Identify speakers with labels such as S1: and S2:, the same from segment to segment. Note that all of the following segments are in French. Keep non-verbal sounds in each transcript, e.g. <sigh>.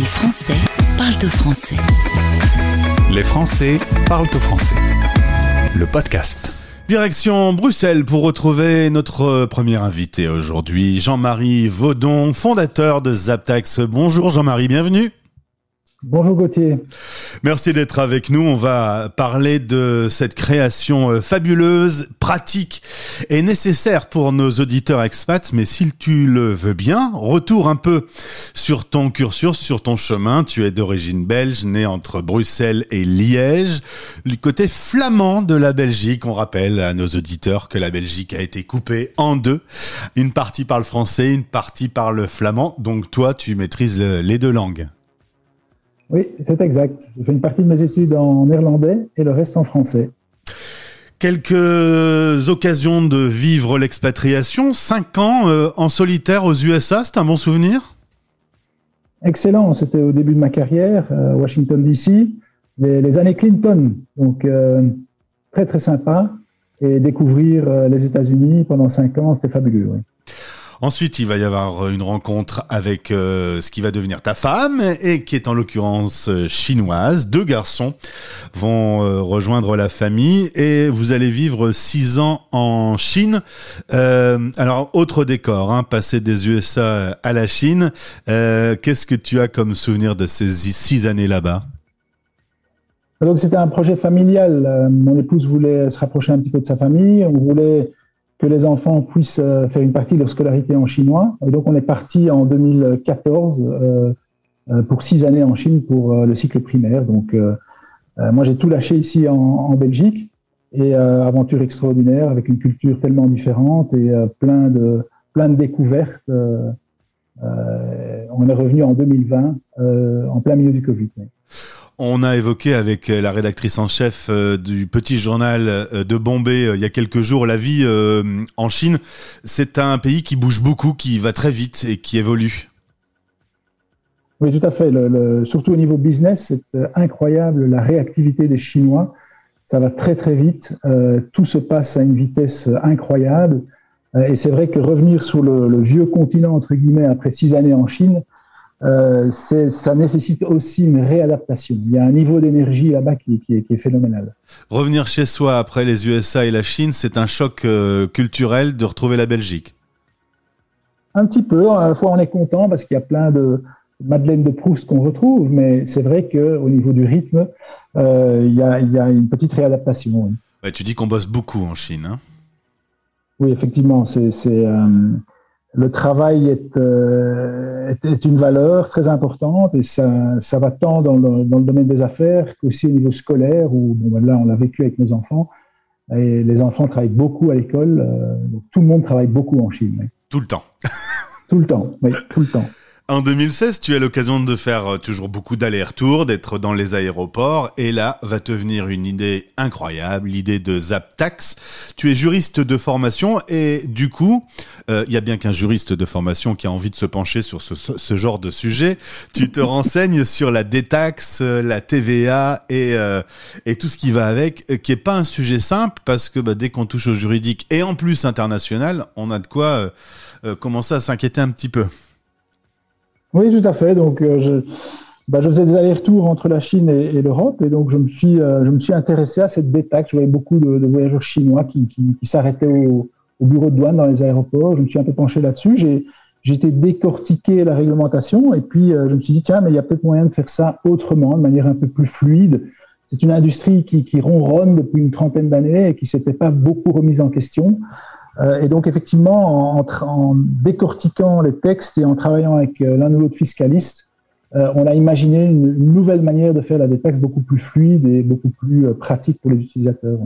S1: Les Français parlent au français.
S2: Les Français parlent au français. Le podcast.
S3: Direction Bruxelles pour retrouver notre premier invité aujourd'hui, Jean-Marie Vaudon, fondateur de Zaptax. Bonjour Jean-Marie, bienvenue.
S4: Bonjour Gauthier.
S3: Merci d'être avec nous. On va parler de cette création euh, fabuleuse, pratique et nécessaire pour nos auditeurs expats. Mais si tu le veux bien, retour un peu sur ton cursus, sur ton chemin. Tu es d'origine belge, né entre Bruxelles et Liège. Du côté flamand de la Belgique, on rappelle à nos auditeurs que la Belgique a été coupée en deux. Une partie parle français, une partie parle flamand. Donc toi, tu maîtrises les deux langues.
S4: Oui, c'est exact. J'ai fait une partie de mes études en néerlandais et le reste en français.
S3: Quelques occasions de vivre l'expatriation, cinq ans euh, en solitaire aux USA, c'est un bon souvenir?
S4: Excellent, c'était au début de ma carrière, à Washington DC, les, années Clinton, donc euh, très très sympa, et découvrir euh, les États-Unis pendant cinq ans, c'était fabuleux. Oui.
S3: Ensuite, il va y avoir une rencontre avec euh, ce qui va devenir ta femme et qui est en l'occurrence euh, chinoise. Deux garçons vont euh, rejoindre la famille et vous allez vivre six ans en Chine. alors, autre décor, hein, passer des USA à la Chine. Qu'est-ce que tu as comme souvenir de ces six années là-bas?
S4: Donc c'était un projet familial. mon épouse voulait se rapprocher un petit peu de sa famille. On voulait que les enfants puissent euh, faire une partie de leur scolarité en chinois. Et donc, on est parti en 2014 euh, euh, pour six années en Chine pour le cycle primaire. Donc, moi, j'ai tout lâché ici en, Belgique et aventure extraordinaire avec une culture tellement différente et plein de plein de découvertes. on est revenu en 2020 en plein milieu du Covid.
S3: On a évoqué avec euh, la rédactrice en chef euh, du petit journal euh, de Bombay il y a quelques jours la vie en Chine. C'est un pays qui bouge beaucoup, qui va très vite et qui évolue.
S4: Oui, tout à fait. surtout au niveau business, c'est incroyable la réactivité des Chinois. Ça va très très vite. tout se passe à une vitesse incroyable. et c'est vrai que revenir sur le, le, vieux continent, entre guillemets, après six années en Chine, euh, ça nécessite aussi une réadaptation. Il y a un niveau d'énergie là-bas qui, est phénoménal.
S3: Revenir chez soi après les USA et la Chine, c'est un choc euh, culturel de retrouver la Belgique.
S4: Un petit peu. À la fois, on est content parce qu'il y a plein de Madeleine de Proust qu'on retrouve, mais c'est vrai qu'au niveau du rythme, euh, il, y a, une petite réadaptation.
S3: tu dis qu'on bosse beaucoup en Chine. Hein
S4: oui, effectivement. C'est le travail euh, est, est, une valeur très importante et ça, ça va tant dans le, dans le domaine des affaires qu'aussi au niveau scolaire où bon, ben là on l'a vécu avec nos enfants et les enfants travaillent beaucoup à l'école. Euh, tout le monde travaille beaucoup en Chine.
S3: Tout le temps.
S4: tout le temps, oui, tout le temps.
S3: En 2016, tu as l'occasion de faire euh, toujours beaucoup d'allers-retours, d'être dans les aéroports, et là va te venir une idée incroyable, l'idée de Zaptax. Tu es juriste de formation, et du coup, euh, il y a bien qu'un juriste de formation qui a envie de se pencher sur ce, genre de sujet. Tu te <laughs> renseignes sur la détaxe, la TVA et, euh, et tout ce qui va avec, qui est pas un sujet simple, parce que bah, dès qu'on touche au juridique, et en plus international, on a de quoi commencer à s'inquiéter un petit peu.
S4: Oui, tout à fait. Donc, euh, je, bah, je faisais des allers-retours entre la Chine et, l'Europe, et donc je me suis, euh, je me suis intéressé à cette détaxe. Je voyais beaucoup de, voyageurs chinois qui, s'arrêtaient au, au, bureau de douane dans les aéroports. Je me suis un peu penché là-dessus. J'ai j'étais décortiqué la réglementation, et puis euh, je me suis dit tiens, mais il y a peut-être moyen de faire ça autrement, de manière un peu plus fluide. C'est une industrie qui, qui ronronne depuis une trentaine d'années et qui s'était pas beaucoup remise en question. Euh, et donc, effectivement, en, décortiquant les textes et en travaillant avec euh, l'un ou l'autre fiscaliste, euh, on a imaginé une, une, nouvelle manière de faire la détaxe beaucoup plus fluide et beaucoup plus pratique pour les utilisateurs.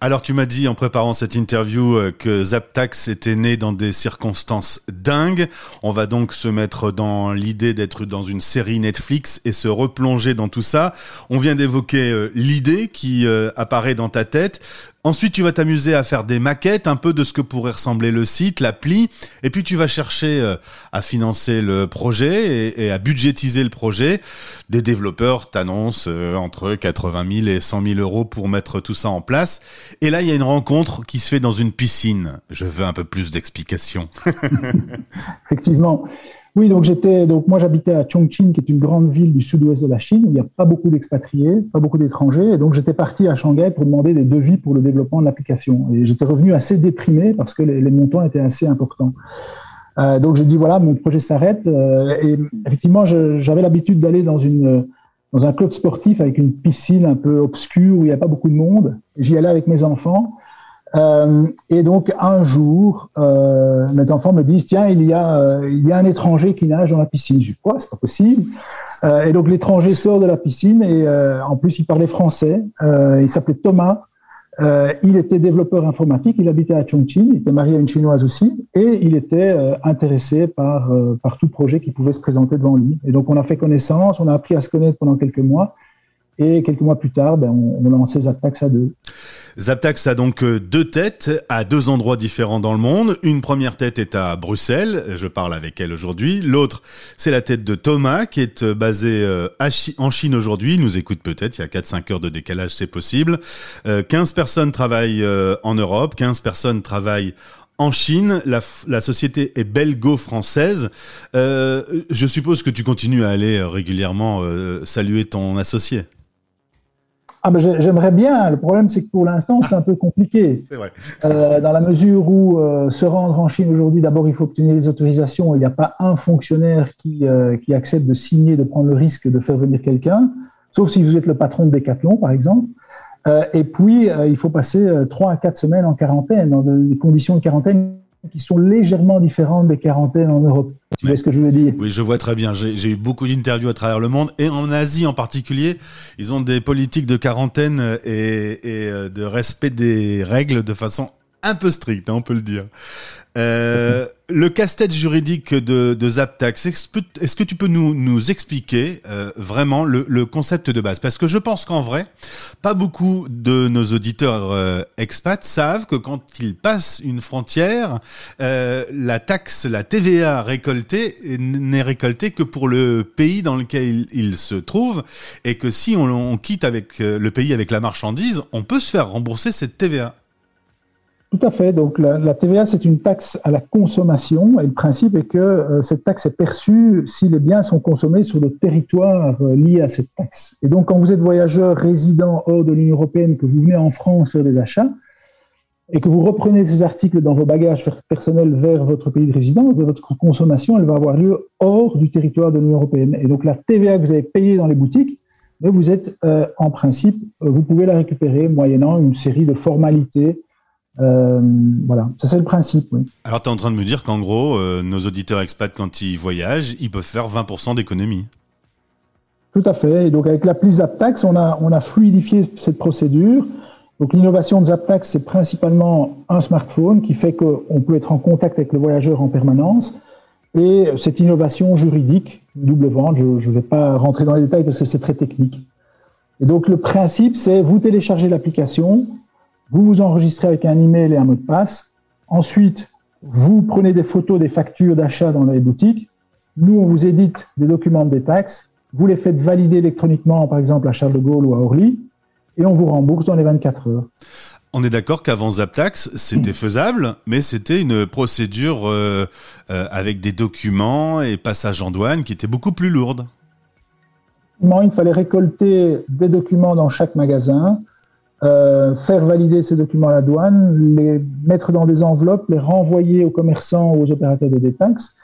S3: Alors tu m'as dit en préparant cette interview que Zaptax était né dans des circonstances dingues. On va donc se mettre dans l'idée d'être dans une série Netflix et se replonger dans tout ça. On vient d'évoquer l'idée qui apparaît dans ta tête. Ensuite, tu vas t'amuser à faire des maquettes, un peu de ce que pourrait ressembler le site, l'appli, et puis tu vas chercher à financer le projet et, à budgétiser le projet. Des développeurs t'annoncent entre 80 000 et 100 000 euros pour mettre tout ça en place. Et là, il y a une rencontre qui se fait dans une piscine. Je veux un peu plus d'explications. <laughs>
S4: Effectivement. Oui, donc j'étais, donc moi j'habitais à Chongqing, qui est une grande ville du sud-ouest de la Chine, où il n'y a pas beaucoup d'expatriés, pas beaucoup d'étrangers, et donc j'étais parti à Shanghai pour demander des devis pour le développement de l'application. Et j'étais revenu assez déprimé parce que les, montants étaient assez importants. Euh, donc j'ai dit voilà, mon projet s'arrête. Euh, et effectivement, j'avais l'habitude d'aller dans une dans un club sportif avec une piscine un peu obscure où il n'y a pas beaucoup de monde. J'y allais avec mes enfants. Euh, et donc un jour, euh, mes enfants me disent tiens il y a euh, il y a un étranger qui nage dans la piscine. Je dis quoi? C'est pas possible. Et donc l'étranger sort de la piscine et en plus il parlait français. il s'appelait Thomas. il était développeur informatique. Il habitait à Chongqing. Il était marié à une chinoise aussi et il était intéressé par par tout projet qui pouvait se présenter devant lui. Et donc on a fait connaissance. On a appris à se connaître pendant quelques mois. Et quelques mois plus tard, ben, on, on a lancé Zaptax à deux.
S3: Zaptax a donc euh, deux têtes à deux endroits différents dans le monde. Une première tête est à Bruxelles, je parle avec elle aujourd'hui. L'autre, c'est la tête de Thomas qui est euh, basé euh, en Chine aujourd'hui. Il nous écoute peut-être, il y a 4-5 heures de décalage, c'est possible. 15 personnes travaillent en Europe, 15 personnes travaillent en Chine, la, la société est belgo-française. je suppose que tu continues à aller régulièrement saluer ton associé.
S4: Ah ben j'aimerais bien. Le problème, c'est que pour l'instant, c'est un peu compliqué. <laughs>
S3: C'est vrai.
S4: Euh, dans la mesure où euh, se rendre en Chine aujourd'hui, d'abord, il faut obtenir les autorisations. Il n'y a pas un fonctionnaire qui, euh, qui accepte de signer, de prendre le risque de faire venir quelqu'un, sauf si vous êtes le patron de Decathlon, par exemple. Euh, et puis, il faut passer trois à quatre semaines en quarantaine, dans des conditions de quarantaine qui sont légèrement différentes des quarantaines en Europe. Tu vois ce que je veux dire?
S3: Oui, je vois très bien. J'ai eu beaucoup d'interviews à travers le monde et en Asie en particulier. Ils ont des politiques de quarantaine et, et euh, de respect des règles de façon un peu stricte, hein, on peut le dire. Euh, le casse-tête juridique de, de Zaptax, est-ce que tu peux nous, nous expliquer euh, vraiment le, le, concept de base? Parce que je pense qu'en vrai, pas beaucoup de nos auditeurs euh, expats savent que quand ils passent une frontière, euh, la taxe, la TVA récoltée n'est récoltée que pour le pays dans lequel il, se trouve, et que si on, on quitte avec euh, le pays avec la marchandise, on peut se faire rembourser cette TVA.
S4: Tout à fait. Donc la, TVA, c'est une taxe à la consommation et le principe est que euh, cette taxe est perçue si les biens sont consommés sur le territoire euh, lié à cette taxe. Et donc quand vous êtes voyageur résident hors de l'Union européenne, que vous venez en France faire des achats et que vous reprenez ces articles dans vos bagages personnels vers votre pays de résidence, votre consommation, elle va avoir lieu hors du territoire de l'Union européenne. Et donc la TVA que vous avez payée dans les boutiques, mais vous êtes euh, en principe, vous pouvez la récupérer moyennant une série de formalités euh, voilà, ça c'est le principe. Oui.
S3: Alors tu es en train de me dire qu'en gros, euh, nos auditeurs expats, quand ils voyagent, ils peuvent faire 20% d'économie.
S4: Tout à fait. Et donc avec l'appli Zaptax, on a, on a fluidifié cette procédure. Donc l'innovation de Zaptax, c'est principalement un smartphone qui fait qu'on peut être en contact avec le voyageur en permanence. Et cette innovation juridique, double vente, je ne vais pas rentrer dans les détails parce que c'est très technique. Et donc le principe, c'est vous téléchargez l'application, vous vous enregistrez avec un email et un mot de passe. Ensuite, vous prenez des photos des factures d'achat dans les boutiques. Nous, on vous édite des documents des taxes. Vous les faites valider électroniquement, par exemple à Charles de Gaulle ou à Orly, et on vous rembourse dans les 24 heures.
S3: On est d'accord qu'avant Zaptax, c'était faisable, mais c'était une procédure euh, euh, avec des documents et passage en douane qui était beaucoup plus lourde.
S4: Il fallait récolter des documents dans chaque magasin, euh, faire valider ces documents à la douane, les mettre dans des enveloppes, les renvoyer aux commerçants ou aux opérateurs de détaxe.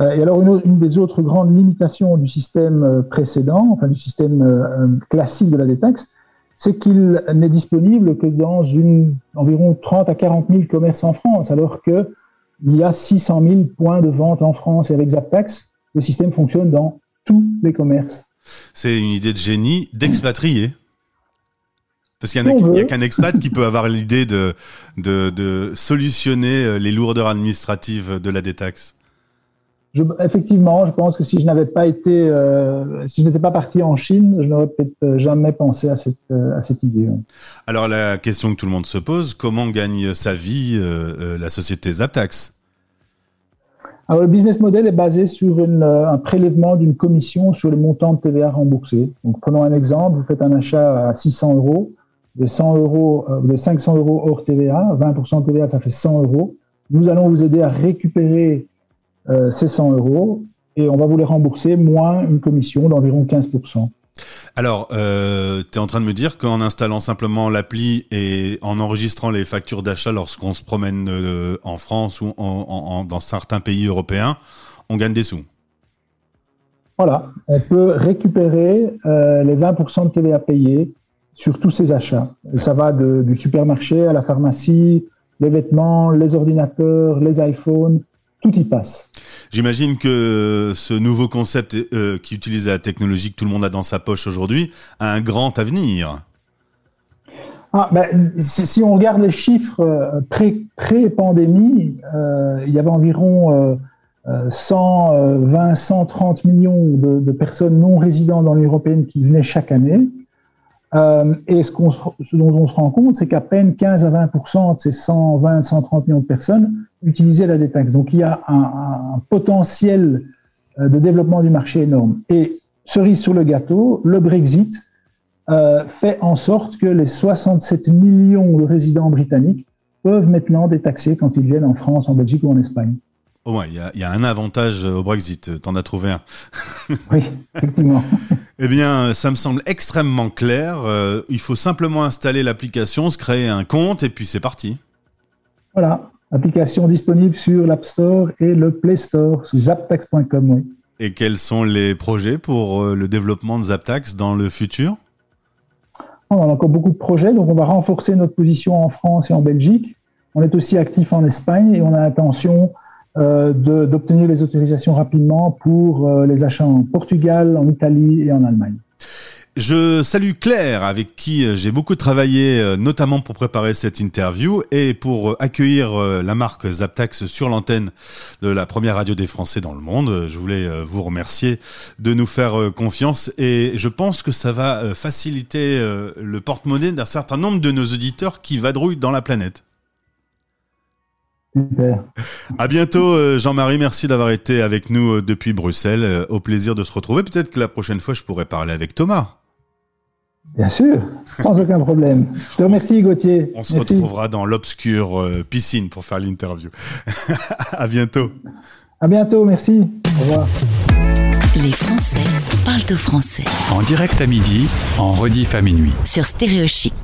S4: Euh, et alors, une, une, des autres grandes limitations du système euh, précédent, enfin du système classique de la détaxe, c'est qu'il n'est disponible que dans une, environ 30 à 40 000 commerces en France, alors qu'il y a 600 000 points de vente en France. Et avec Zaptax, le système fonctionne dans tous les commerces.
S3: C'est une idée de génie d'expatrier. Parce qu'il n'y a, qu'un expat qui peut avoir l'idée de, de, solutionner euh, les lourdeurs administratives de la détaxe.
S4: effectivement, je pense que si je n'avais pas été, euh, si je n'étais pas parti en Chine, je n'aurais peut-être euh, jamais pensé à cette, à cette idée.
S3: Alors la question que tout le monde se pose, comment gagne sa vie la société Zaptax?
S4: Alors, le business model est basé sur un prélèvement d'une commission sur le montant de TVA remboursé. Donc, prenons un exemple, vous faites un achat à 600 euros, de 100 euros, euh, de 500 euros hors TVA, 20% de TVA, ça fait 100 euros. Nous allons vous aider à récupérer euh, ces 100 euros et on va vous les rembourser moins une commission d'environ 15%.
S3: Alors, euh, tu es en train de me dire qu'en installant simplement l'appli et en enregistrant les factures d'achat lorsqu'on se promène euh, en France ou dans certains pays européens, on gagne des sous
S4: Voilà, on peut récupérer les 20% de TVA payés sur tous ces achats. ça va du supermarché à la pharmacie, les vêtements, les ordinateurs, les iPhones, tout y passe.
S3: J'imagine que ce nouveau concept euh, qui utilise la technologie que tout le monde a dans sa poche aujourd'hui a un grand avenir.
S4: Ah, ben, si, on regarde les chiffres euh, pré-pandémie, euh, il y avait environ 120, 130 millions de, de, personnes non résidentes dans l'Union européenne qui venaient chaque année. Euh, et ce, dont on se rend compte, c'est qu'à peine 15 à 20 de ces 120, 130 millions de personnes utilisaient la détaxe. Donc il y a un, potentiel euh, de développement du marché énorme. Et cerise sur le gâteau, le Brexit euh, fait en sorte que les 67 millions de résidents britanniques peuvent maintenant détaxer quand ils viennent en France, en Belgique ou en Espagne.
S3: Au moins, il y, a, un avantage au Brexit. T'en as trouvé un. <laughs>
S4: oui, effectivement. <laughs>
S3: eh bien, ça me semble extrêmement clair. Euh, il faut simplement installer l'application, se créer un compte et puis c'est parti.
S4: Voilà, application disponible sur l'App Store et le Play Store sous zaptax.com. Oui.
S3: Et quels sont les projets pour euh, le développement de Zaptax dans le futur?
S4: On a encore beaucoup de projets, donc on va renforcer notre position en France et en Belgique. On est aussi actif en Espagne et on a l'intention euh, d'obtenir les autorisations rapidement pour euh, les achats en Portugal, en Italie et en Allemagne.
S3: Je salue Claire, avec qui euh, j'ai beaucoup travaillé, notamment pour préparer cette interview et pour accueillir la marque Zaptax sur l'antenne de la première radio des Français dans le monde. Je voulais vous remercier de nous faire confiance et je pense que ça va faciliter le porte-monnaie d'un certain nombre de nos auditeurs qui vadrouillent dans la planète.
S4: Super.
S3: À bientôt, euh, Jean-Marie. Merci d'avoir été avec nous euh, depuis Bruxelles. Euh, au plaisir de se retrouver. Peut-être que la prochaine fois, je pourrais parler avec Thomas.
S4: Bien sûr, sans aucun problème. Je te remercie, Gauthier.
S3: On se retrouvera dans l'obscure piscine pour faire l'interview. <laughs> à bientôt.
S4: À bientôt, merci. Au revoir.
S1: Les Français parlent au français.
S2: En direct à midi, en rediff à minuit.
S1: Sur Stéréo Chic.